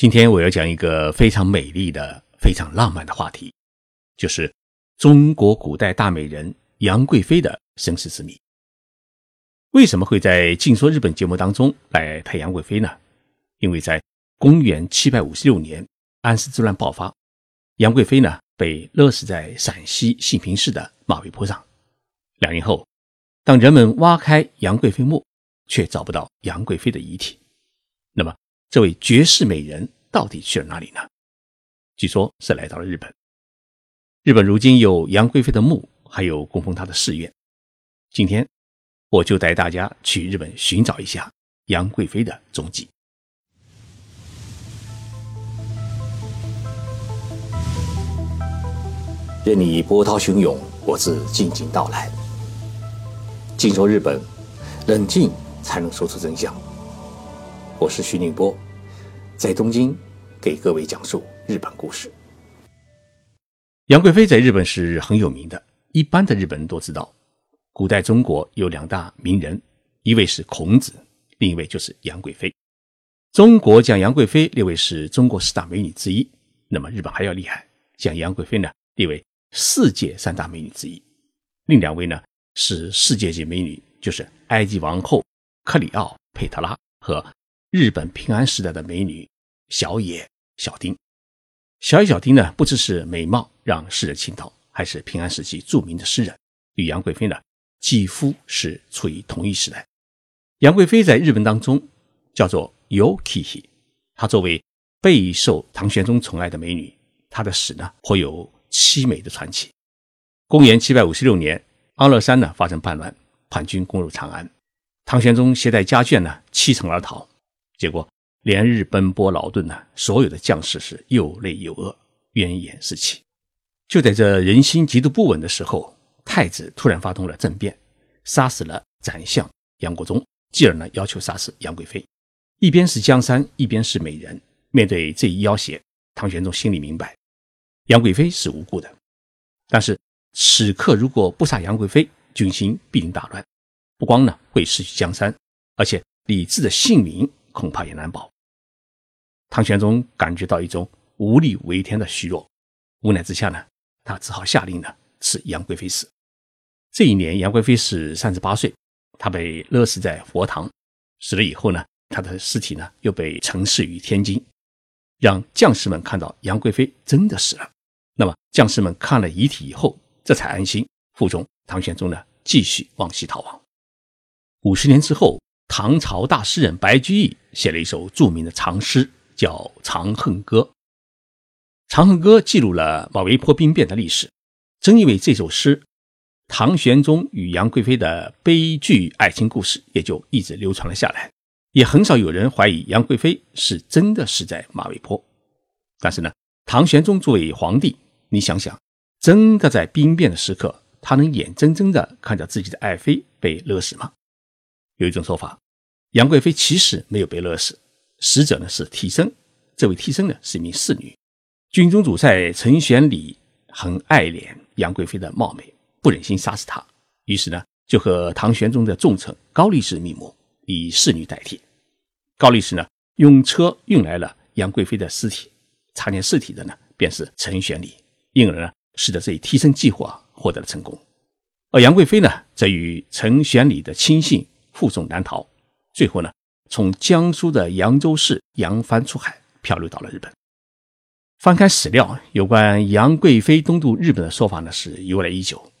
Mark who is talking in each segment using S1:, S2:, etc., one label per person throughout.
S1: 今天我要讲一个非常美丽的、非常浪漫的话题，就是中国古代大美人杨贵妃的身世之谜。为什么会在《静说日本》节目当中来谈杨贵妃呢？因为在公元七百五十六年，安史之乱爆发，杨贵妃呢被勒死在陕西兴平市的马嵬坡上。两年后，当人们挖开杨贵妃墓，却找不到杨贵妃的遗体。那么，这位绝世美人到底去了哪里呢？据说，是来到了日本。日本如今有杨贵妃的墓，还有供奉她的寺院。今天，我就带大家去日本寻找一下杨贵妃的踪迹。任你波涛汹涌，我自静静到来。静说日本，冷静才能说出真相。我是徐宁波，在东京给各位讲述日本故事。杨贵妃在日本是很有名的，一般的日本人都知道。古代中国有两大名人，一位是孔子，另一位就是杨贵妃。中国将杨贵妃列为是中国四大美女之一，那么日本还要厉害，将杨贵妃呢列为世界三大美女之一。另两位呢？是世界级美女，就是埃及王后克里奥佩特拉和日本平安时代的美女小野小町。小野小町呢，不只是美貌让世人倾倒，还是平安时期著名的诗人，与杨贵妃呢几乎是处于同一时代。杨贵妃在日本当中叫做 Yuki，她作为备受唐玄宗宠爱的美女，她的史呢颇有凄美的传奇。公元七百五十六年。安乐山呢发生叛乱，叛军攻入长安，唐玄宗携带家眷呢弃城而逃，结果连日奔波劳顿呢，所有的将士是又累又饿，怨言四起。就在这人心极度不稳的时候，太子突然发动了政变，杀死了宰相杨国忠，继而呢要求杀死杨贵妃。一边是江山，一边是美人，面对这一要挟，唐玄宗心里明白，杨贵妃是无辜的，但是。此刻如果不杀杨贵妃，军心必定大乱，不光呢会失去江山，而且李治的性命恐怕也难保。唐玄宗感觉到一种无力为天的虚弱，无奈之下呢，他只好下令呢赐杨贵妃死。这一年，杨贵妃是三十八岁，她被勒死在佛堂。死了以后呢，她的尸体呢又被呈示于天津，让将士们看到杨贵妃真的死了。那么将士们看了遗体以后。这才安心腹中唐玄宗呢，继续往西逃亡。五十年之后，唐朝大诗人白居易写了一首著名的长诗，叫《长恨歌》。《长恨歌》记录了马嵬坡兵变的历史。正因为这首诗，唐玄宗与杨贵妃的悲剧爱情故事也就一直流传了下来，也很少有人怀疑杨贵妃是真的死在马嵬坡。但是呢，唐玄宗作为皇帝，你想想。真的在兵变的时刻，他能眼睁睁地看着自己的爱妃被勒死吗？有一种说法，杨贵妃其实没有被勒死，死者呢是替身。这位替身呢是一名侍女。军中主帅陈玄礼很爱怜杨贵妃的貌美，不忍心杀死她，于是呢就和唐玄宗的重臣高力士密谋，以侍女代替。高力士呢用车运来了杨贵妃的尸体，查验尸体的呢便是陈玄礼，因而呢。使得这一替身计划获得了成功，而杨贵妃呢，则与陈玄礼的亲信负重南逃，最后呢，从江苏的扬州市扬帆出海，漂流到了日本。翻开史料，有关杨贵妃东渡日本的说法呢，是由来已久。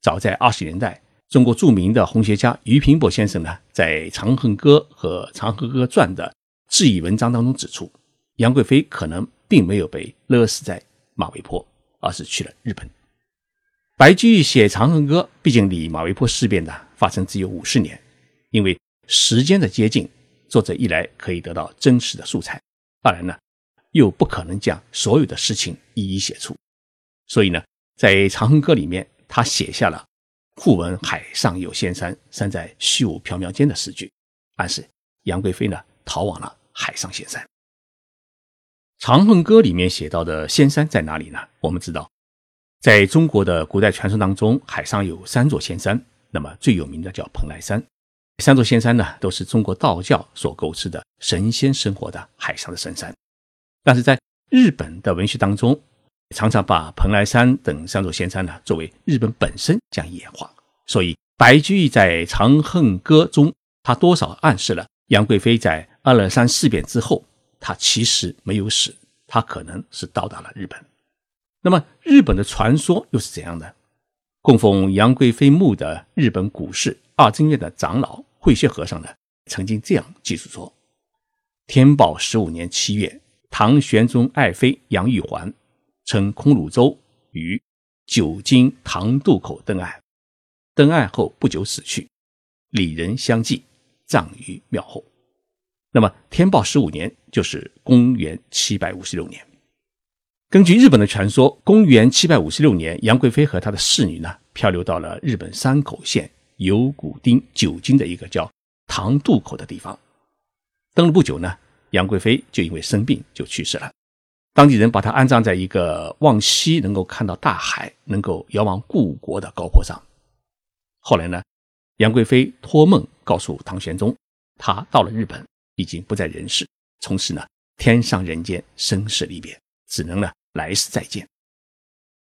S1: 早在二十年代，中国著名的红学家俞平伯先生呢，在《长恨歌》和《长恨歌传》的质疑文章当中指出，杨贵妃可能并没有被勒死在马嵬坡。而是去了日本。白居易写《长恨歌》，毕竟离马嵬坡事变呢发生只有五十年，因为时间的接近，作者一来可以得到真实的素材，二来呢又不可能将所有的事情一一写出，所以呢，在《长恨歌》里面，他写下了“忽闻海上有仙山，山在虚无缥缈间”的诗句，暗示杨贵妃呢逃往了海上仙山。《长恨歌》里面写到的仙山在哪里呢？我们知道，在中国的古代传说当中，海上有三座仙山，那么最有名的叫蓬莱山。三座仙山呢，都是中国道教所构思的神仙生活的海上的神山。但是在日本的文学当中，常常把蓬莱山等三座仙山呢作为日本本身这样演化。所以白居易在《长恨歌》中，他多少暗示了杨贵妃在二二三事变之后，她其实没有死，她可能是到达了日本。那么日本的传说又是怎样的？供奉杨贵妃墓的日本古寺二真院的长老慧学和尚呢，曾经这样记述说：天宝十五年七月，唐玄宗爱妃杨玉环乘空鲁舟于九津唐渡口登岸。登岸后不久死去，里人相继葬于庙后。那么天宝十五年就是公元七百五十六年。根据日本的传说，公元七百五十六年，杨贵妃和她的侍女呢漂流到了日本山口县有古丁九津的一个叫唐渡口的地方。登了不久呢，杨贵妃就因为生病就去世了。当地人把她安葬在一个望西能够看到大海、能够遥望故国的高坡上。后来呢，杨贵妃托梦告诉唐玄宗，她到了日本，已经不在人世，从此呢，天上人间生死离别，只能呢来世再见。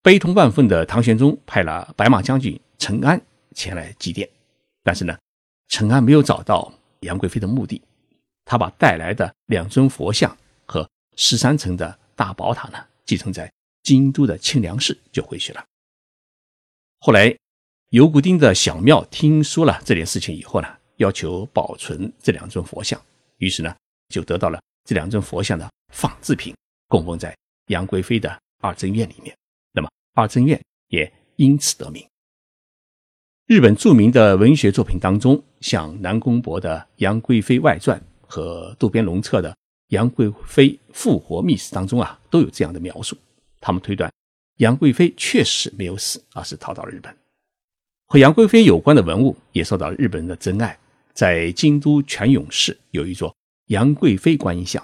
S1: 悲痛万分的唐玄宗派了白马将军陈安前来祭奠，但是呢，陈安没有找到杨贵妃的墓地，他把带来的两尊佛像和十三层的大宝塔呢，寄存在京都的清凉寺就回去了。后来。游古町的小庙听说了这件事情以后呢，要求保存这两尊佛像，于是呢，就得到了这两尊佛像的仿制品，供奉在杨贵妃的二真院里面。那么二真院也因此得名。日本著名的文学作品当中，像南宫博的《杨贵妃外传》和渡边龙策的《杨贵妃复活秘史》当中啊，都有这样的描述。他们推断杨贵妃确实没有死，而是逃到了日本。和杨贵妃有关的文物也受到日本人的珍爱。在京都泉涌寺有一座杨贵妃观音像，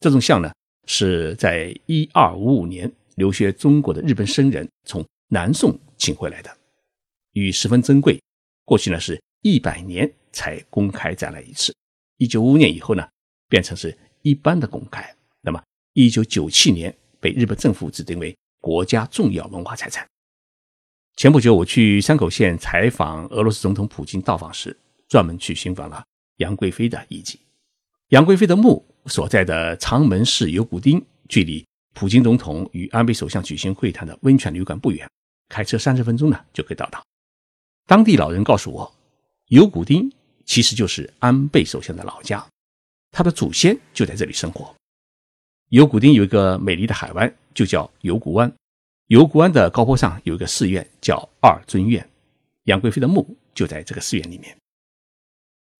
S1: 这种像呢是在一二五五年留学中国的日本僧人从南宋请回来的，与十分珍贵。过去呢是一百年才公开展览一次，一九五五年以后呢变成是一般的公开。那么一九九七年被日本政府指定为国家重要文化财产。前不久，我去山口县采访俄罗斯总统普京到访时，专门去寻访了杨贵妃的遗迹。杨贵妃的墓所在的长门市有古町，距离普京总统与安倍首相举行会谈的温泉旅馆不远，开车三十分钟呢就可以到达。当地老人告诉我，有古町其实就是安倍首相的老家，他的祖先就在这里生活。有古町有一个美丽的海湾，就叫有古湾。游古湾的高坡上有一个寺院，叫二尊院，杨贵妃的墓就在这个寺院里面。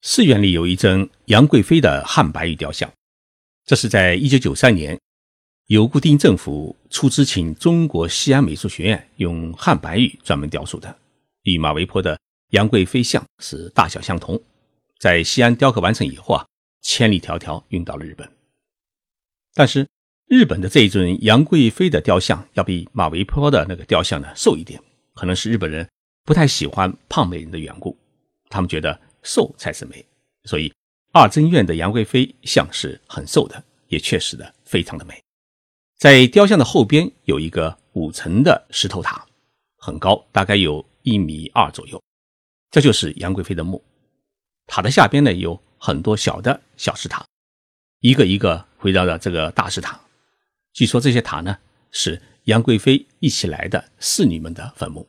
S1: 寺院里有一尊杨贵妃的汉白玉雕像，这是在一九九三年，有固定政府出资请中国西安美术学院用汉白玉专门雕塑的，与马嵬坡的杨贵妃像是大小相同。在西安雕刻完成以后啊，千里迢迢运到了日本，但是。日本的这一尊杨贵妃的雕像要比马嵬坡的那个雕像呢瘦一点，可能是日本人不太喜欢胖美人的缘故，他们觉得瘦才是美，所以二真院的杨贵妃像是很瘦的，也确实的非常的美。在雕像的后边有一个五层的石头塔，很高，大概有一米二左右，这就是杨贵妃的墓。塔的下边呢有很多小的小石塔，一个一个围绕着这个大石塔。据说这些塔呢是杨贵妃一起来的侍女们的坟墓，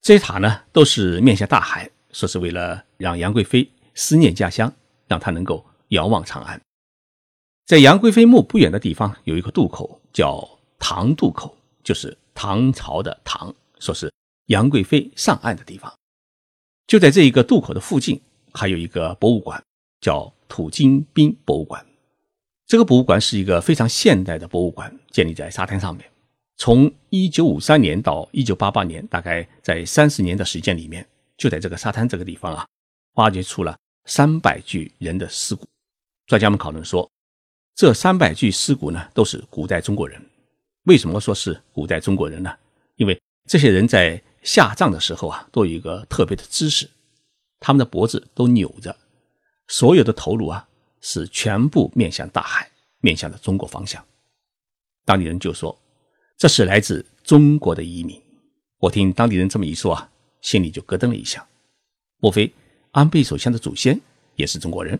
S1: 这些塔呢都是面向大海，说是为了让杨贵妃思念家乡，让她能够遥望长安。在杨贵妃墓不远的地方有一个渡口，叫唐渡口，就是唐朝的唐，说是杨贵妃上岸的地方。就在这一个渡口的附近，还有一个博物馆，叫土金兵博物馆。这个博物馆是一个非常现代的博物馆，建立在沙滩上面。从一九五三年到一九八八年，大概在三十年的时间里面，就在这个沙滩这个地方啊，挖掘出了三百具人的尸骨。专家们讨论说，这三百具尸骨呢，都是古代中国人。为什么说是古代中国人呢？因为这些人在下葬的时候啊，都有一个特别的姿势，他们的脖子都扭着，所有的头颅啊。是全部面向大海，面向的中国方向，
S2: 当地人就说这是来自中国的移民。我听当地人这么一说啊，心里就咯噔了一下，莫非安倍首相的祖先也是中国人？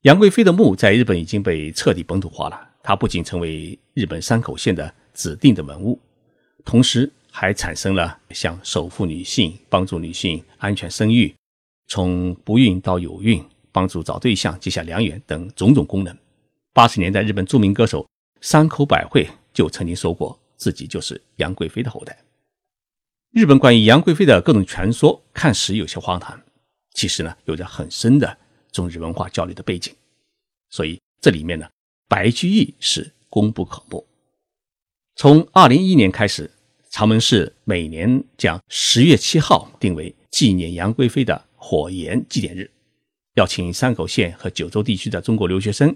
S2: 杨贵妃的墓在日本已经被彻底本土化了，它不仅成为日本山口县的指定的文物，同时还产生了像守护女性、帮助女性安全生育、从不孕到有孕、帮助找对象、结下良缘等种种功能。八十年代，日本著名歌手山口百惠就曾经说过自己就是杨贵妃的后代。日本关于杨贵妃的各种传说，看似有些荒唐，其实呢，有着很深的中日文化交流的背景。所以这里面呢，白居易是功不可没。从二零一一年开始，长门市每年将十月七号定为纪念杨贵妃的火焰祭典日，邀请山口县和九州地区的中国留学生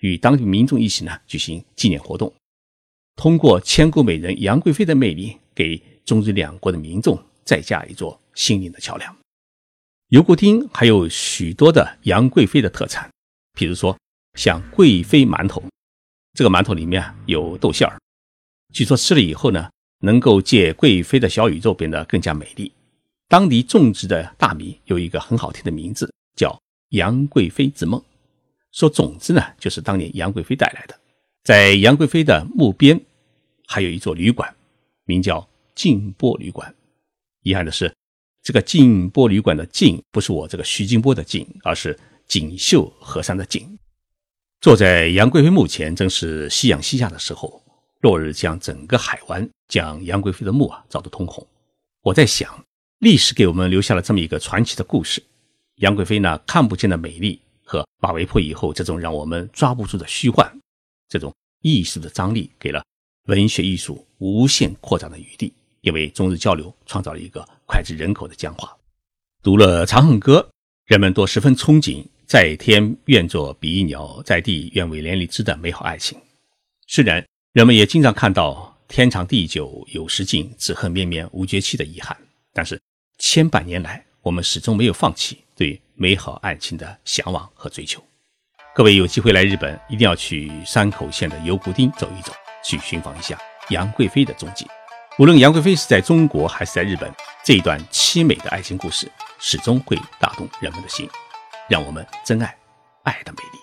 S2: 与当地民众一起呢举行纪念活动，通过千古美人杨贵妃的魅力给。中日两国的民众再架一座心灵的桥梁。油锅町还有许多的杨贵妃的特产，比如说像贵妃馒头，这个馒头里面有豆馅儿，据说吃了以后呢，能够借贵妃的小宇宙变得更加美丽。当地种植的大米有一个很好听的名字，叫杨贵妃之梦，说种子呢就是当年杨贵妃带来的。在杨贵妃的墓边，还有一座旅馆，名叫。静波旅馆，遗憾的是，这个静波旅馆的“静”不是我这个徐静波的“静”，而是锦绣河山的“锦”。坐在杨贵妃墓前，正是夕阳西下的时候，落日将整个海湾将杨贵妃的墓啊照得通红。我在想，历史给我们留下了这么一个传奇的故事：杨贵妃那看不见的美丽和马嵬坡以后这种让我们抓不住的虚幻，这种艺术的张力，给了文学艺术无限扩展的余地。也为中日交流创造了一个脍炙人口的僵化。读了《长恨歌》，人们都十分憧憬“在天愿作比翼鸟，在地愿为连理枝”的美好爱情。虽然人们也经常看到“天长地久有时尽，只恨绵绵无绝期”的遗憾，但是千百年来，我们始终没有放弃对美好爱情的向往和追求。各位有机会来日本，一定要去山口县的油谷町走一走，去寻访一下杨贵妃的踪迹。无论杨贵妃是在中国还是在日本，这一段凄美的爱情故事始终会打动人们的心，让我们珍爱爱的美丽。